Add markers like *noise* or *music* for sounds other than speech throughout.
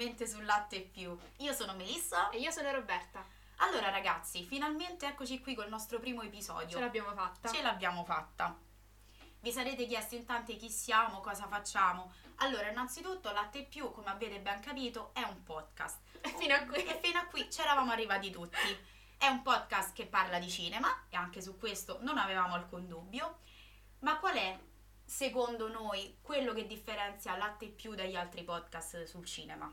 Finalmente sul latte più. Io sono Melissa. E io sono Roberta. Allora ragazzi, finalmente eccoci qui col nostro primo episodio. Ce l'abbiamo fatta. Ce l'abbiamo fatta. Vi sarete chiesti in tanti chi siamo, cosa facciamo. Allora, innanzitutto Latte Più, come avete ben capito, è un podcast. *laughs* E fino a qui. E fino a qui c'eravamo arrivati tutti. È un podcast che parla di cinema e anche su questo non avevamo alcun dubbio. Ma qual è, secondo noi, quello che differenzia Latte Più dagli altri podcast sul cinema?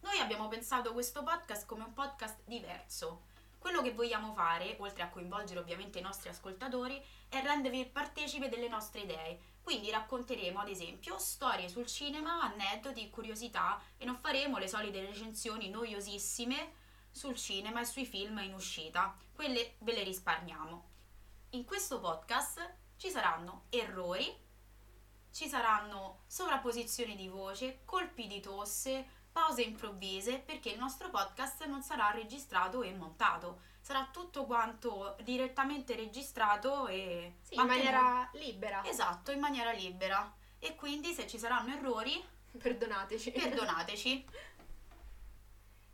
Noi abbiamo pensato questo podcast come un podcast diverso. Quello che vogliamo fare, oltre a coinvolgere ovviamente i nostri ascoltatori, è rendervi partecipe delle nostre idee. Quindi racconteremo, ad esempio, storie sul cinema, aneddoti, curiosità e non faremo le solite recensioni noiosissime sul cinema e sui film in uscita. Quelle ve le risparmiamo. In questo podcast ci saranno errori, ci saranno sovrapposizioni di voce, colpi di tosse, pause improvvise perché il nostro podcast non sarà registrato e montato, sarà tutto quanto direttamente registrato e sì, in maniera libera. Esatto, in maniera libera. E quindi se ci saranno errori, perdonateci. Perdonateci. *laughs*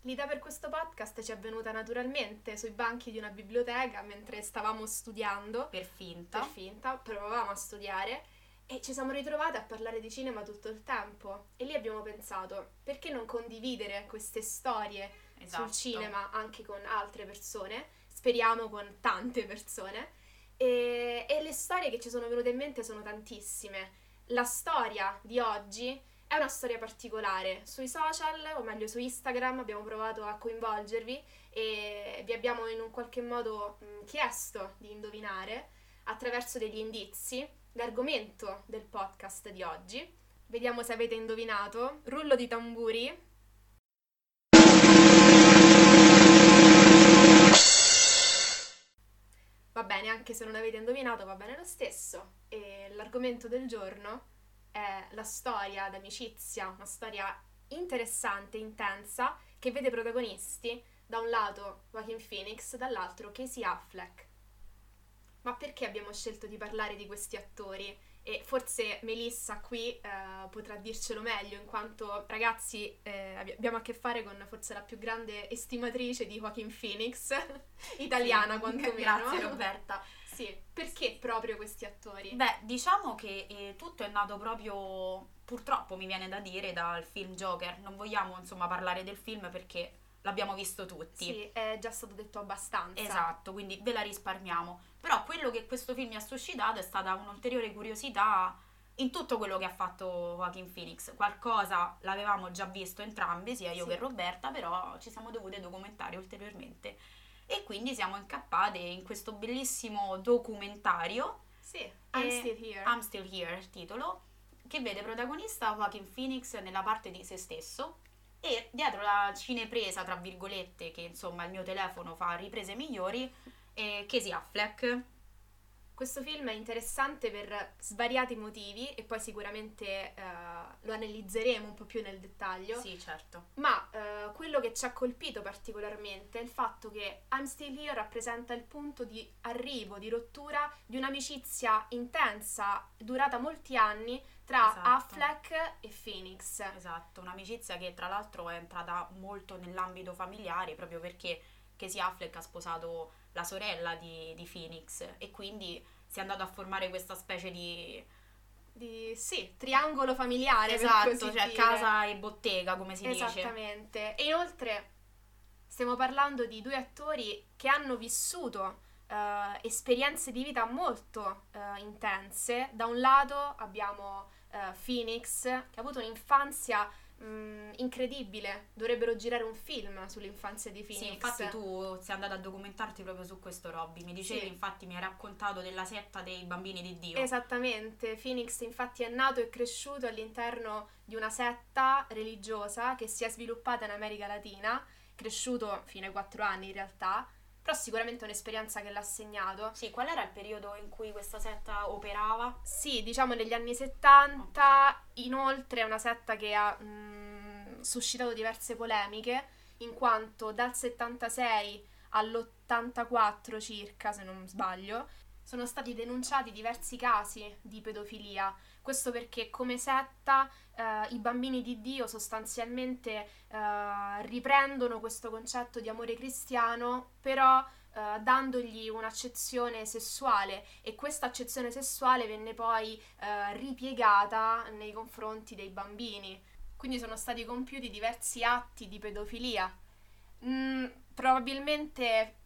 L'idea per questo podcast ci è venuta naturalmente sui banchi di una biblioteca mentre stavamo studiando. Per finta. Per finta, provavamo a studiare e ci siamo ritrovate a parlare di cinema tutto il tempo e lì abbiamo pensato perché non condividere queste storie esatto. sul cinema anche con altre persone, speriamo con tante persone. E, e le storie che ci sono venute in mente sono tantissime. La storia di oggi è una storia particolare. Sui social, o meglio su Instagram, abbiamo provato a coinvolgervi e vi abbiamo in un qualche modo mh, chiesto di indovinare attraverso degli indizi l'argomento del podcast di oggi. Vediamo se avete indovinato. Rullo di tamburi. Va bene, anche se non avete indovinato, va bene lo stesso. E l'argomento del giorno è la storia d'amicizia, una storia interessante, intensa, che vede protagonisti da un lato Joaquin Phoenix, dall'altro Casey Affleck. Ma perché abbiamo scelto di parlare di questi attori? E forse Melissa qui eh, potrà dircelo meglio, in quanto ragazzi eh, abbiamo a che fare con forse la più grande estimatrice di Joaquin Phoenix, *laughs* italiana sì, quantomeno. *laughs* Grazie Roberta. Sì, perché proprio questi attori? Beh, diciamo che eh, tutto è nato proprio, purtroppo mi viene da dire, dal film Joker. Non vogliamo insomma parlare del film perché l'abbiamo visto tutti. Sì, è già stato detto abbastanza. Esatto, quindi ve la risparmiamo. Però quello che questo film mi ha suscitato è stata un'ulteriore curiosità in tutto quello che ha fatto Joaquin Phoenix. Qualcosa l'avevamo già visto entrambi, sia io sì. che Roberta, però ci siamo dovute documentare ulteriormente. E quindi siamo incappate in questo bellissimo documentario. Sì, I'm Still Here. I'm Still Here, il titolo, che vede protagonista Joaquin Phoenix nella parte di se stesso e dietro la cinepresa, tra virgolette, che insomma il mio telefono fa riprese migliori, è Casey Affleck. Questo film è interessante per svariati motivi e poi sicuramente uh, lo analizzeremo un po' più nel dettaglio. Sì, certo. Ma uh, quello che ci ha colpito particolarmente è il fatto che I'm Still Here rappresenta il punto di arrivo, di rottura di un'amicizia intensa, durata molti anni, tra esatto. Affleck e Phoenix. Esatto, un'amicizia che tra l'altro è entrata molto nell'ambito familiare proprio perché Casey Affleck ha sposato la sorella di, di Phoenix e quindi si è andato a formare questa specie di di sì, triangolo familiare. Esatto, cioè dire. casa e bottega, come si Esattamente. dice. Esattamente. E inoltre stiamo parlando di due attori che hanno vissuto uh, esperienze di vita molto uh, intense. Da un lato abbiamo uh, Phoenix, che ha avuto un'infanzia mh, incredibile. Dovrebbero girare un film sull'infanzia di Phoenix. Sì, infatti tu sei andata a documentarti proprio su questo, Robby. Mi dicevi, sì. infatti, mi hai raccontato della setta dei bambini di Dio. Esattamente. Phoenix, infatti, è nato e cresciuto all'interno di una setta religiosa che si è sviluppata in America Latina. Cresciuto fino ai 4 anni in realtà però sicuramente è un'esperienza che l'ha segnato. Sì, qual era il periodo in cui questa setta operava? Sì, diciamo negli anni 70, okay. inoltre è una setta che ha mh, mm, suscitato diverse polemiche, in quanto dal 76 all'84 circa, se non sbaglio, sono stati denunciati diversi casi di pedofilia, Questo perché come setta eh, i bambini di Dio sostanzialmente eh, riprendono questo concetto di amore cristiano, però Uh, dandogli un'accezione sessuale e questa accezione sessuale venne poi uh, ripiegata nei confronti dei bambini. Quindi sono stati compiuti diversi atti di pedofilia. Mm, probabilmente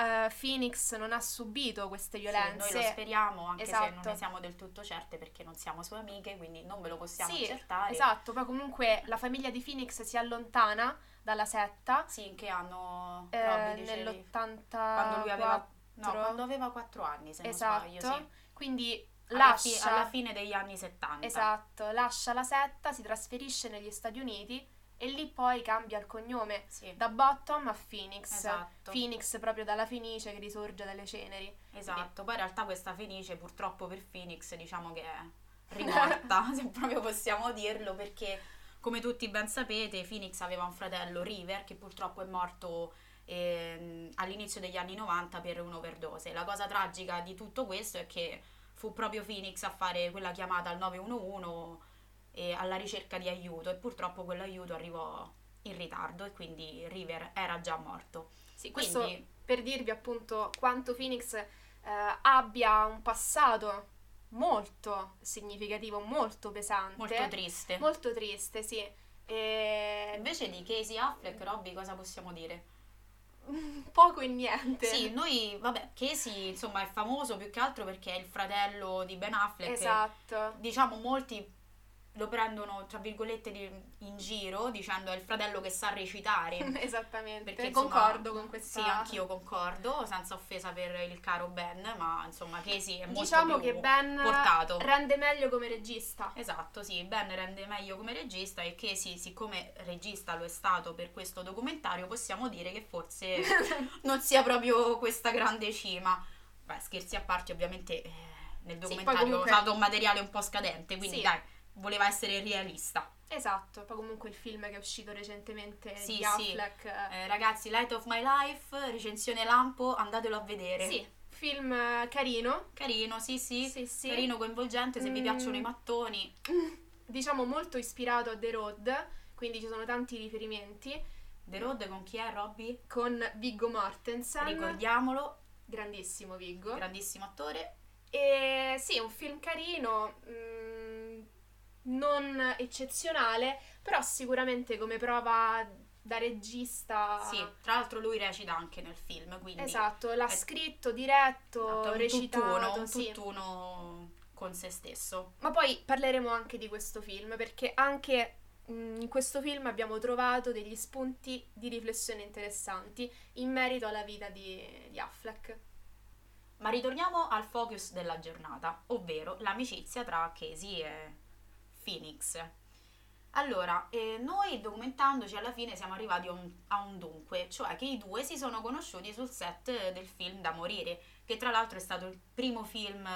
uh, Phoenix non ha subito queste violenze. Sì, noi lo speriamo, anche esatto. se non ne esatto. siamo del tutto certe perché non siamo sue amiche, quindi non ve lo possiamo sì, accertare. Esatto, poi comunque la famiglia di Phoenix si allontana dalla setta. Sì, in che anno? Eh, nell'80 quando lui aveva No, quando aveva 4 anni, se esatto. non sbaglio, sì. Quindi alla lascia fi- alla fine degli anni 70. Esatto, lascia la setta, si trasferisce negli Stati Uniti e lì poi cambia il cognome sì. da Bottom a Phoenix. Esatto. Phoenix proprio dalla Fenice che risorge dalle ceneri. Esatto, poi in realtà questa Fenice purtroppo per Phoenix diciamo che è *laughs* rimorta, *laughs* se proprio possiamo dirlo, perché come tutti ben sapete Phoenix aveva un fratello River che purtroppo è morto eh, all'inizio degli anni 90 per un'overdose. La cosa tragica di tutto questo è che fu proprio Phoenix a fare quella chiamata al 911 e alla ricerca di aiuto e purtroppo quell'aiuto arrivò in ritardo e quindi River era già morto. Sì, questo quindi, per dirvi appunto quanto Phoenix eh, abbia un passato molto significativo, molto pesante. Molto triste. Molto triste, sì. E... Invece di Casey Affleck, Robby, cosa possiamo dire? *laughs* Poco e niente. Sì, noi, vabbè, Casey insomma è famoso più che altro perché è il fratello di Ben Affleck. Esatto. diciamo molti lo prendono tra virgolette in giro dicendo è il fratello che sa recitare. *laughs* Esattamente perché insomma, concordo con questa sì anch'io *laughs* concordo senza offesa per il caro Ben ma insomma Casey è molto diciamo che Ben portato. rende meglio come regista. Esatto sì Ben rende meglio come regista e Casey siccome regista lo è stato per questo documentario possiamo dire che forse *laughs* non sia proprio questa grande cima. Beh scherzi a parte ovviamente eh, nel documentario sì, comunque... è stato un materiale un po' scadente quindi sì. dai voleva essere realista. Esatto, poi comunque il film che è uscito recentemente sì, di Affleck. Sì. Eh, ragazzi, Light of My Life, recensione lampo, andatelo a vedere. Sì, film carino. Carino, sì, sì. sì, sì. Carino, coinvolgente, se mm. vi piacciono i mattoni. *clears throat* Diciamo molto ispirato a The Road, quindi ci sono tanti riferimenti. The Road con chi è, Robby? Con Viggo Mortensen. Ricordiamolo. Grandissimo Viggo. Grandissimo attore. E sì, un film carino. Mm, non eccezionale, però sicuramente come prova da regista. Sì, tra l'altro lui recita anche nel film, quindi Esatto, l'ha è... scritto, diretto, esatto, recitato, un tutt'uno, un sì. tutt'uno con se stesso. Ma poi parleremo anche di questo film perché anche in questo film abbiamo trovato degli spunti di riflessione interessanti in merito alla vita di, di Affleck. Ma ritorniamo al focus della giornata, ovvero l'amicizia tra Casey e Phoenix. Allora, eh, noi documentandoci alla fine siamo arrivati a un, a un, dunque, cioè che i due si sono conosciuti sul set del film Da morire, che tra l'altro è stato il primo film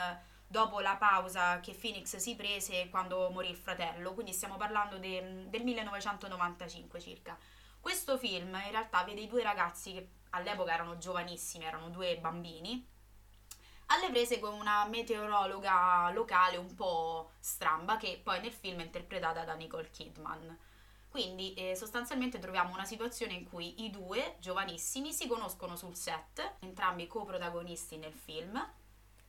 dopo la pausa che Phoenix si prese quando morì il fratello, quindi stiamo parlando de, del 1995 circa. Questo film in realtà vede i due ragazzi che all'epoca erano giovanissimi, erano due bambini, alle prese con una meteorologa locale un po' stramba che poi nel film è interpretata da Nicole Kidman. Quindi eh, sostanzialmente troviamo una situazione in cui i due giovanissimi si conoscono sul set, entrambi coprotagonisti nel film.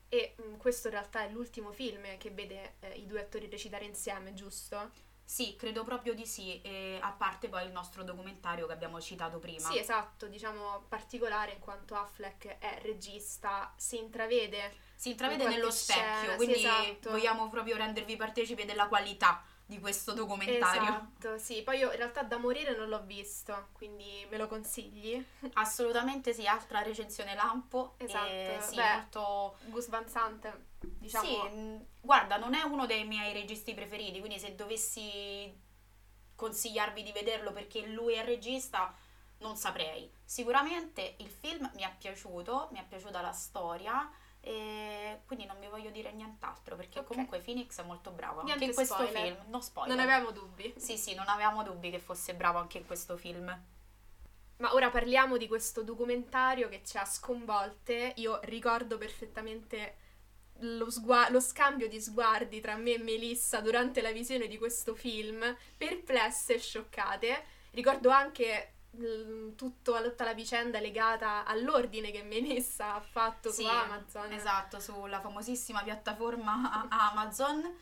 E mh, mm, questo in realtà è l'ultimo film che vede eh, i due attori recitare insieme, giusto? Sì, credo proprio di sì, e a parte poi il nostro documentario che abbiamo citato prima. Sì, esatto, diciamo particolare in quanto Affleck è regista, si intravede. Si intravede in nello scena, specchio, quindi sì, esatto. vogliamo proprio rendervi partecipi della qualità di questo documentario. Esatto, sì, poi io in realtà da morire non l'ho visto, quindi me lo consigli? Assolutamente sì, altra recensione lampo. Esatto, sì, Beh, molto... Gus Van Sant, diciamo... Sì, guarda, non è uno dei miei registi preferiti, quindi se dovessi consigliarvi di vederlo perché lui è regista, non saprei. Sicuramente il film mi è piaciuto, mi è piaciuta la storia e quindi non vi voglio dire nient'altro perché okay. comunque Phoenix è molto bravo Niente anche in questo spoiler. film. Non spoiler. Non avevamo dubbi. Sì, sì, non avevamo dubbi che fosse bravo anche in questo film. Ma ora parliamo di questo documentario che ci ha sconvolte. Io ricordo perfettamente lo, sgua- lo, scambio di sguardi tra me e Melissa durante la visione di questo film, perplesse e scioccate. Ricordo anche l- tutto, tutta la vicenda legata all'ordine che Melissa ha fatto sì, su Amazon. Esatto, sulla famosissima piattaforma *laughs* Amazon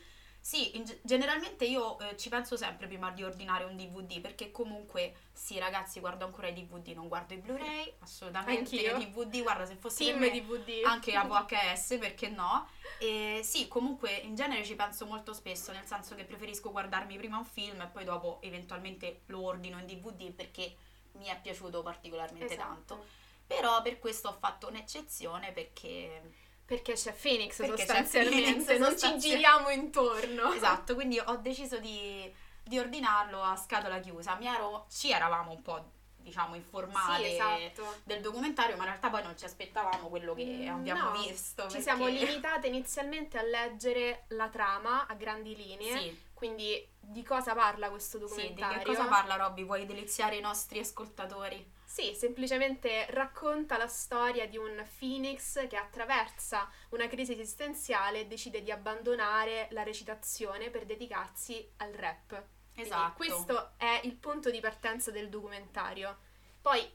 sì, in, generalmente io eh, ci penso sempre prima di ordinare un DVD perché comunque sì ragazzi guardo ancora i DVD, non guardo i Blu-ray, assolutamente Anch'io. i DVD, guarda se fosse Team me, DVD. anche a VHS perché no. E sì, comunque in genere ci penso molto spesso, nel senso che preferisco guardarmi prima un film e poi dopo eventualmente lo ordino in DVD perché mi è piaciuto particolarmente esatto. tanto. Però per questo ho fatto un'eccezione perché perché c'è Phoenix Perché sostanzialmente, c'è Phoenix, non sostanzialmente. ci giriamo intorno. Esatto, quindi ho deciso di, di ordinarlo a scatola chiusa. Mi ero, ci eravamo un po' diciamo informate sì, esatto. del documentario, ma in realtà poi non ci aspettavamo quello che Mm, abbiamo no, visto. Ci perché- siamo *laughs* limitate inizialmente a leggere la trama a grandi linee, Sì, quindi di cosa parla questo sì, di documentario? che cosa parla Robby? Vuoi deliziare i nostri ascoltatori? Sì, semplicemente racconta la storia di un Phoenix che attraversa una crisi esistenziale e decide di abbandonare la recitazione per dedicarsi al rap. Quindi Esatto. questo è il punto di partenza del documentario. Poi,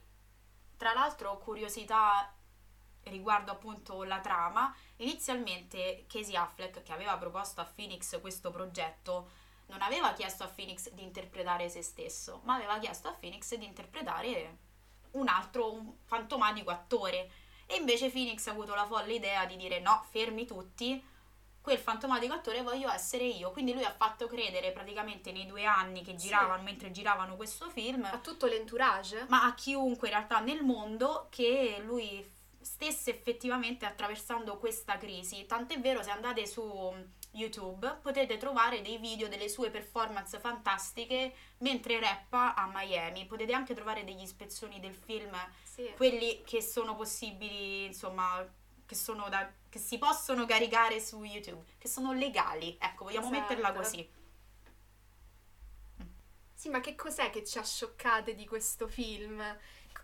Tra l'altro, curiosità riguardo appunto la trama, inizialmente Casey Affleck, che aveva proposto a Phoenix questo progetto, non aveva chiesto a Phoenix di interpretare se stesso, ma aveva chiesto a Phoenix di interpretare un altro, un fantomatico attore. E invece Phoenix ha avuto la folle idea di dire no, fermi tutti, quel fantomatico attore voglio essere io. Quindi lui ha fatto credere praticamente nei due anni che Sì. giravano, mentre giravano questo film, a tutto l'entourage. ma a chiunque in realtà nel mondo che lui stesse effettivamente attraversando questa crisi. Tant'è vero, se andate su YouTube potete trovare dei video delle sue performance fantastiche mentre rappa a Miami. Potete anche trovare degli spezzoni del film, Sì. quelli che sono possibili, insomma, che sono da che si possono caricare su YouTube, che sono legali. Ecco, vogliamo Esatto. metterla così. Sì, ma che cos'è che ci ha scioccate di questo film?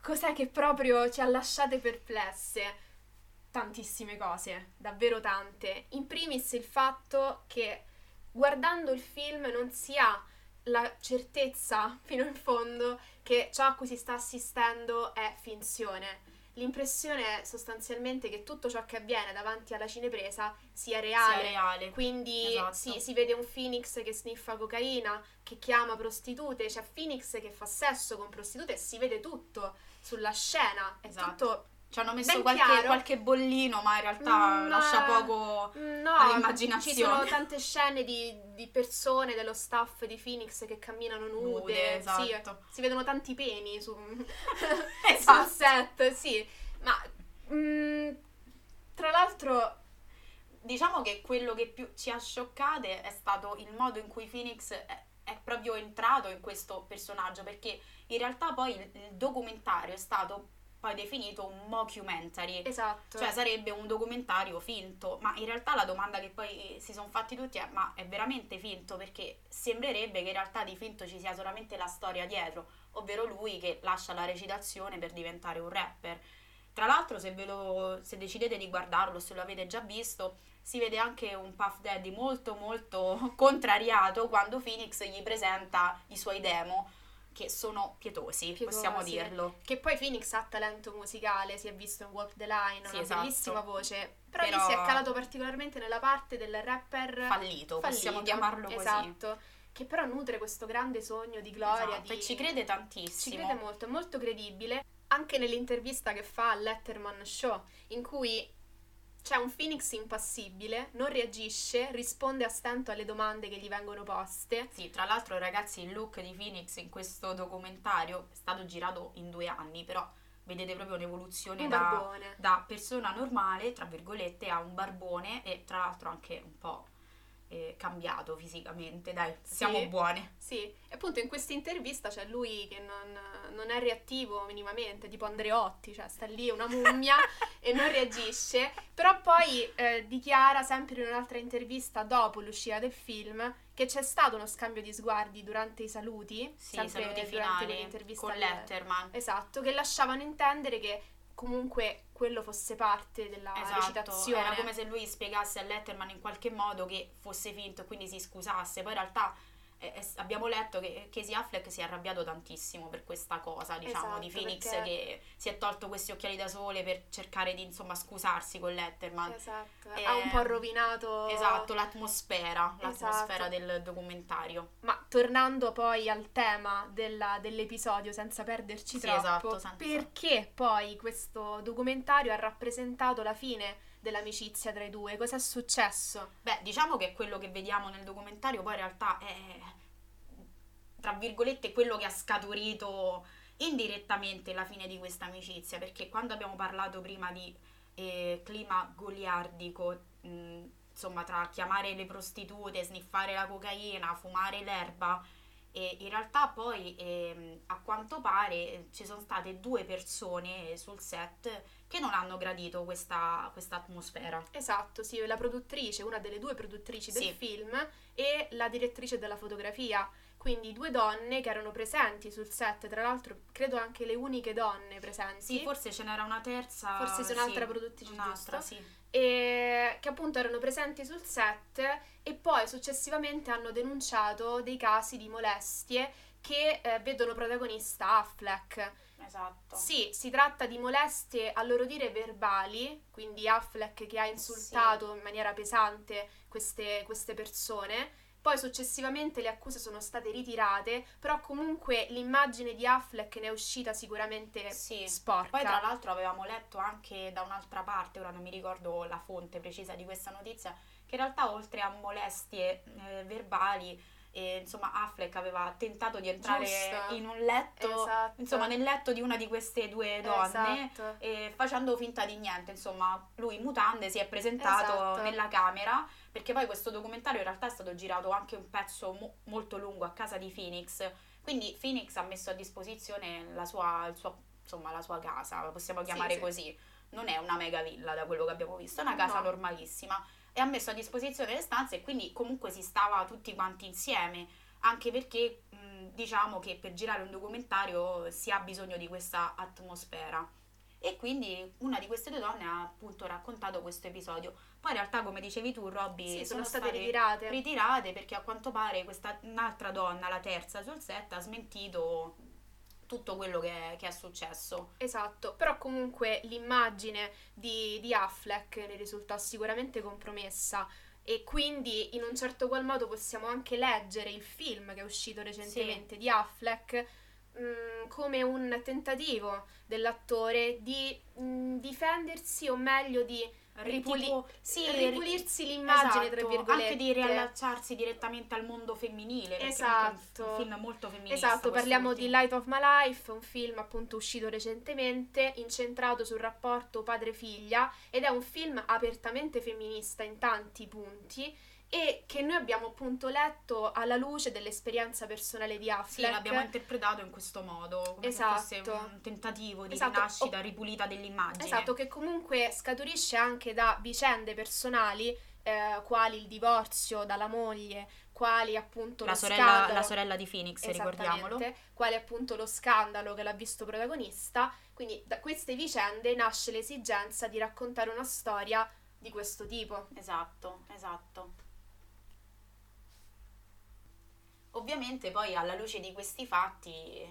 Cos'è che proprio ci ha lasciate perplesse? Tantissime cose, davvero tante. In primis il fatto che guardando il film non si ha la certezza *laughs* fino in fondo che ciò a cui si sta assistendo è finzione. L'impressione è sostanzialmente che tutto ciò che avviene davanti alla cinepresa sia reale. Sia reale. Quindi Esatto. sì, si vede un Phoenix che sniffa cocaina, che chiama prostitute, c'è Phoenix che fa sesso con prostitute e si vede tutto sulla scena. È Esatto. tutto Ci hanno messo qualche, qualche bollino, ma in realtà Mm, lascia poco No, all'immaginazione. ci sono tante scene di, di persone dello staff di Phoenix che camminano nude, Nude, sì, esatto. si vedono tanti peni su, *laughs* Esatto. sul set, sì, ma mm, tra l'altro Diciamo che quello che più ci ha scioccate è stato il modo in cui Phoenix è, è proprio entrato in questo personaggio, perché in realtà poi il, il documentario è stato poi definito un mockumentary. esatto, Cioè sarebbe un documentario finto, ma in realtà la domanda che poi si sono fatti tutti è ma è veramente finto? Perché sembrerebbe che in realtà di finto ci sia solamente la storia dietro, ovvero lui che lascia la recitazione per diventare un rapper. Tra l'altro se, ve lo, se decidete di guardarlo, se lo avete già visto, si vede anche un Puff Daddy molto molto *laughs* contrariato quando Phoenix gli presenta i suoi demo, che sono pietosi, Pietosi. possiamo dirlo. che poi Phoenix ha talento musicale, si è visto in Walk the Line, Sì, una esatto. bellissima voce, però, Però- lì si è calato particolarmente nella parte del rapper Fallito, possiamo fallito, chiamarlo così. Esatto, che però nutre questo grande sogno di gloria, Esatto, di... e ci crede Ci tantissimo. crede molto, è molto credibile. Anche nell'intervista che fa al Letterman Show, in cui c'è un Phoenix impassibile, non reagisce, risponde a stento alle domande che gli vengono poste. Sì, tra l'altro ragazzi il look di Phoenix in questo documentario è stato girato in due anni, però vedete proprio un'evoluzione Un da, da persona normale, tra virgolette, a un barbone e tra l'altro anche un po' eh, cambiato fisicamente, dai, siamo Sì. buone. Sì, e appunto in questa intervista c'è lui che non, non è reattivo minimamente, tipo Andreotti, cioè sta lì una mummia *laughs* e non reagisce, però poi eh, dichiara sempre in un'altra intervista dopo l'uscita del film che c'è stato uno scambio di sguardi durante i saluti, Sì, sempre saluti durante finali l'intervista con Letterman. Esatto, che lasciavano intendere che comunque quello fosse parte della esatto, recitazione. Era come se lui spiegasse a Letterman in qualche modo che fosse finto e quindi si scusasse. Poi in realtà eh, abbiamo letto che Casey Affleck si è arrabbiato tantissimo per questa cosa, diciamo, esatto, di Phoenix perché... che si è tolto questi occhiali da sole per cercare di, insomma, scusarsi con Letterman. Esatto, e... ha un po' rovinato... Esatto, l'atmosfera, l'atmosfera esatto. del documentario. Ma tornando poi al tema della, dell'episodio, senza perderci sì, troppo, esatto, senza... perché poi questo documentario ha rappresentato la fine dell'amicizia tra i due? Cos'è successo? Beh, diciamo che quello che vediamo nel documentario poi in realtà è, tra virgolette, quello che ha scaturito indirettamente la fine di questa amicizia, perché quando abbiamo parlato prima di eh, clima goliardico, mh, insomma, tra chiamare le prostitute, sniffare la cocaina, fumare l'erba, e in realtà poi eh, a quanto pare ci sono state due persone sul set che non hanno gradito questa atmosfera. Esatto, sì, la produttrice, una delle due produttrici del sì. film e la direttrice della fotografia. Quindi due donne che erano presenti sul set, tra l'altro credo anche le uniche donne presenti. Sì, forse ce n'era una terza. Forse c'è un'altra sì, produttrice, un'altra, giusto? Sì. E che appunto erano presenti sul set e poi successivamente hanno denunciato dei casi di molestie che eh, vedono protagonista Affleck. Esatto. Sì, si tratta di molestie a loro dire verbali, quindi Affleck che ha insultato sì. in maniera pesante queste, queste persone. Poi successivamente le accuse sono state ritirate, però comunque l'immagine di Affleck ne è uscita sicuramente sì. sporca. Poi tra l'altro avevamo letto anche da un'altra parte, ora non mi ricordo la fonte precisa di questa notizia, che in realtà oltre a molestie eh, verbali e insomma Affleck aveva tentato di entrare Giusto. in un letto, esatto. insomma nel letto di una di queste due donne esatto. facendo finta di niente, insomma lui in mutande si è presentato esatto. nella camera perché poi questo documentario in realtà è stato girato anche un pezzo mo- molto lungo a casa di Phoenix, quindi Phoenix ha messo a disposizione la sua, suo, insomma, la sua casa, la possiamo chiamare sì, così. Sì. Non è una mega villa da quello che abbiamo visto, è una casa no. normalissima e ha messo a disposizione le stanze e quindi comunque si stava tutti quanti insieme, anche perché mh, diciamo che per girare un documentario si ha bisogno di questa atmosfera. E quindi una di queste due donne ha appunto raccontato questo episodio. Poi in realtà, come dicevi tu, Robby, sì, sono, sono state, ritirate. ritirate perché a quanto pare questa un'altra donna, la terza sul set, ha smentito tutto quello che è, che è, successo. Esatto, però comunque l'immagine di, di Affleck ne risulta sicuramente compromessa e quindi in un certo qual modo possiamo anche leggere il film che è uscito recentemente sì. di Affleck mh, mm, come un tentativo dell'attore di mh, mm, difendersi o meglio di Ripuli- tipo, sì, ripulirsi l'immagine, esatto, tra virgolette. Anche di riallacciarsi direttamente al mondo femminile. Esatto. È un film molto femminile. Esatto, parliamo ultimo. di Light of My Life, un film appunto uscito recentemente, incentrato sul rapporto padre-figlia ed è un film apertamente femminista in tanti punti e che noi abbiamo appunto letto alla luce dell'esperienza personale di Affleck. Sì, l'abbiamo interpretato in questo modo, come esatto. se fosse un tentativo di esatto. rinascita, o... ripulita dell'immagine. Esatto, che comunque scaturisce anche da vicende personali eh, quali il divorzio dalla moglie, quali appunto la lo sorella, scandalo, la sorella di Phoenix, ricordiamolo. Quali appunto lo scandalo che l'ha visto protagonista. Quindi da queste vicende nasce l'esigenza di raccontare una storia di questo tipo. Esatto, esatto. Ovviamente poi alla luce di questi fatti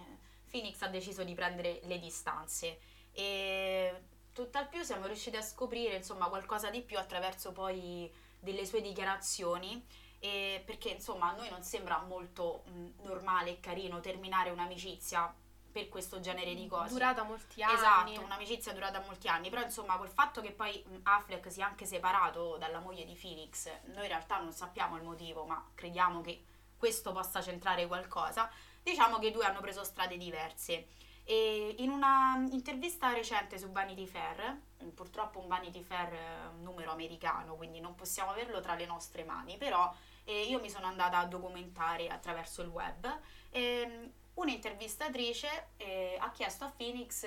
Phoenix ha deciso di prendere le distanze e tutt'al più siamo riusciti a scoprire insomma qualcosa di più attraverso poi delle sue dichiarazioni perché insomma a noi non sembra molto mh, normale e carino terminare un'amicizia per questo genere di cose. Durata molti anni. Esatto, un'amicizia durata molti anni, però insomma col fatto che poi Affleck sia anche separato dalla moglie di Phoenix, noi in realtà non sappiamo il motivo, ma crediamo che questo possa centrare qualcosa, diciamo che i due hanno preso strade diverse. E in una intervista recente su Vanity Fair, purtroppo un Vanity Fair eh, numero americano, quindi non possiamo averlo tra le nostre mani, però eh, io mi sono andata a documentare attraverso il web. E, un'intervistatrice eh, ha chiesto a Phoenix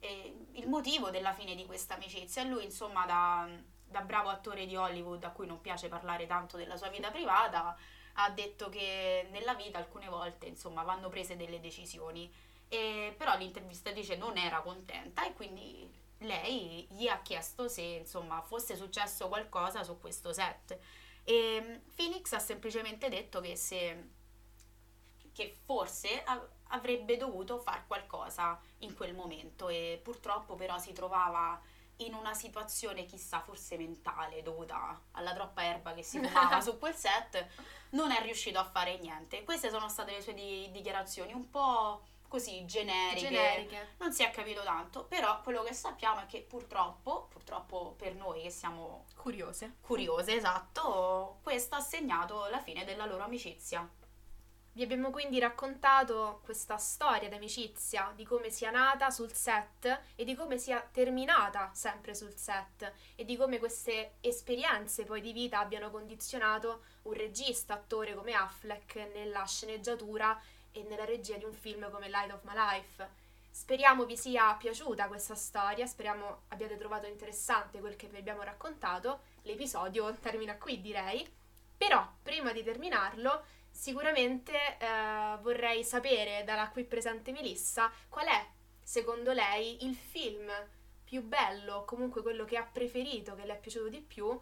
eh, il motivo della fine di questa amicizia e lui, insomma, da, da bravo attore di Hollywood a cui non piace parlare tanto della sua vita privata, ha detto che nella vita alcune volte insomma vanno prese delle decisioni E, però l'intervistatrice non era contenta e quindi lei gli ha chiesto se insomma fosse successo qualcosa su questo set. E Phoenix ha semplicemente detto che se che forse avrebbe dovuto fare qualcosa in quel momento e purtroppo però si trovava in una situazione chissà forse mentale dovuta alla troppa erba che si fumava *laughs* su quel set non è riuscito a fare niente. Queste sono state le sue di- dichiarazioni un po' così generiche. generiche. Non si è capito tanto però quello che sappiamo è che purtroppo purtroppo per noi che siamo curiose. curiose esatto questo ha segnato la fine della loro amicizia vi abbiamo quindi raccontato questa storia d'amicizia, di come sia nata sul set e di come sia terminata sempre sul set e di come queste esperienze poi di vita abbiano condizionato un regista, attore come Affleck nella sceneggiatura e nella regia di un film come Light of My Life. Speriamo vi sia piaciuta questa storia, speriamo abbiate trovato interessante quel che vi abbiamo raccontato. L'episodio termina qui, direi. Però, prima di terminarlo, Sicuramente eh, vorrei sapere dalla qui presente Melissa qual è, secondo lei, il film più bello, comunque quello che ha preferito, che le è piaciuto di più,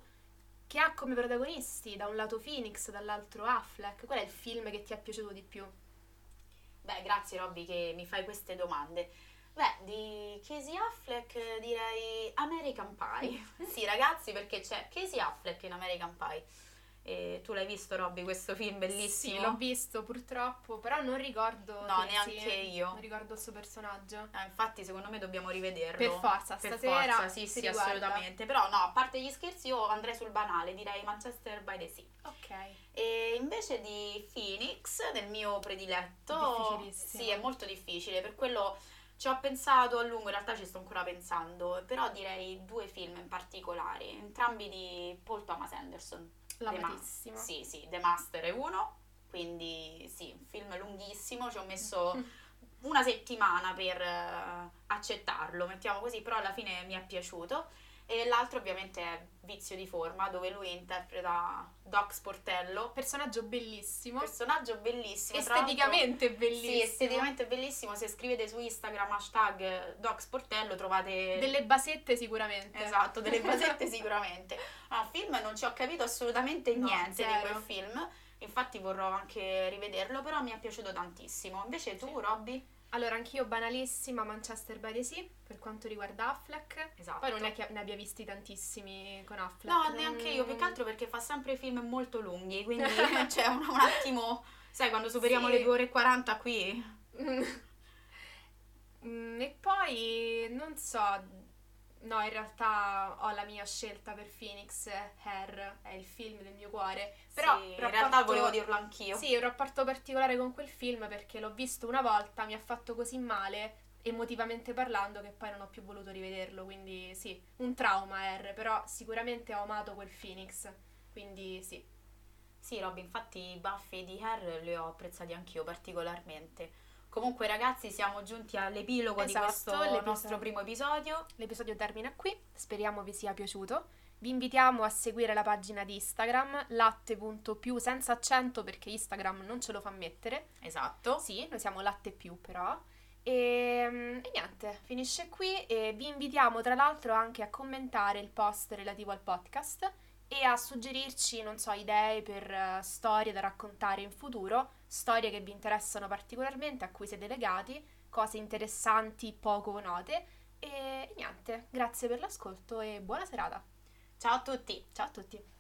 che ha come protagonisti da un lato Phoenix, dall'altro Affleck. Qual è il film che ti è piaciuto di più? Beh, grazie Robby che mi fai queste domande. Beh, di Casey Affleck direi American Pie. *laughs* sì, ragazzi, perché c'è Casey Affleck in American Pie e tu l'hai visto, Robby, questo film bellissimo? Sì, l'ho visto purtroppo, però non ricordo. No, neanche sì, io. Non ricordo il suo personaggio. Eh, infatti, secondo me dobbiamo rivederlo. Per forza, per stasera. Forza, sì, sì, riguarda. assolutamente. Però, no, a parte gli scherzi, io andrei sul banale, direi Manchester by the Sea. Ok. E invece di Phoenix, del mio prediletto. Sì, è molto difficile, per quello. Ci ho pensato a lungo, in realtà ci sto ancora pensando, però direi due film in particolare, entrambi di Paul Thomas Anderson. L'amatissimo. Ma- sì, sì, The Master è uno, quindi sì, un film lunghissimo, ci ho messo *laughs* una settimana per uh, accettarlo, mettiamo così, però alla fine mi è piaciuto. E l'altro ovviamente è Vizio di forma, dove lui interpreta Doc Sportello. Personaggio bellissimo. Personaggio bellissimo. Esteticamente bellissimo. Sì, esteticamente bellissimo. Se scrivete su Instagram hashtag Doc Sportello trovate... Delle basette sicuramente. Esatto, delle *laughs* basette sicuramente. No, film non ci ho capito assolutamente niente no, di quel film. Infatti vorrò anche rivederlo, però mi è piaciuto tantissimo. Invece tu, sì. Robby? Allora, anch'io banalissima Manchester by the Sea per quanto riguarda Affleck. Esatto. Poi non è che ne abbia visti tantissimi con Affleck. No, neanche io, più che altro perché fa sempre film molto lunghi, quindi *laughs* c'è un, un, attimo... Sai, quando superiamo sì. le 2 ore e 40 qui... *laughs* mm, e poi, non so, No, in realtà ho la mia scelta per Phoenix, Hair, è il film del mio cuore. Però sì, rapporto, in realtà volevo dirlo anch'io. Sì, un rapporto particolare con quel film perché l'ho visto una volta, mi ha fatto così male, emotivamente parlando, che poi non ho più voluto rivederlo. Quindi sì, un trauma Hair, però sicuramente ho amato quel Phoenix. Quindi sì. Sì, Robby, infatti i baffi di Hair li ho apprezzati anch'io particolarmente. Comunque ragazzi siamo giunti all'epilogo esatto, di questo nostro primo episodio. L'episodio termina qui, speriamo vi sia piaciuto. Vi invitiamo a seguire la pagina di Instagram latte.più senza accento perché Instagram non ce lo fa mettere. Esatto. Sì, noi siamo latte più però. E, ehm, e, niente, finisce qui e vi invitiamo tra l'altro anche a commentare il post relativo al podcast e a suggerirci, non so, idee per uh, storie da raccontare in futuro, storie che vi interessano particolarmente, a cui siete legati, cose interessanti, poco note. E niente, grazie per l'ascolto e buona serata. Ciao a tutti. Ciao a tutti.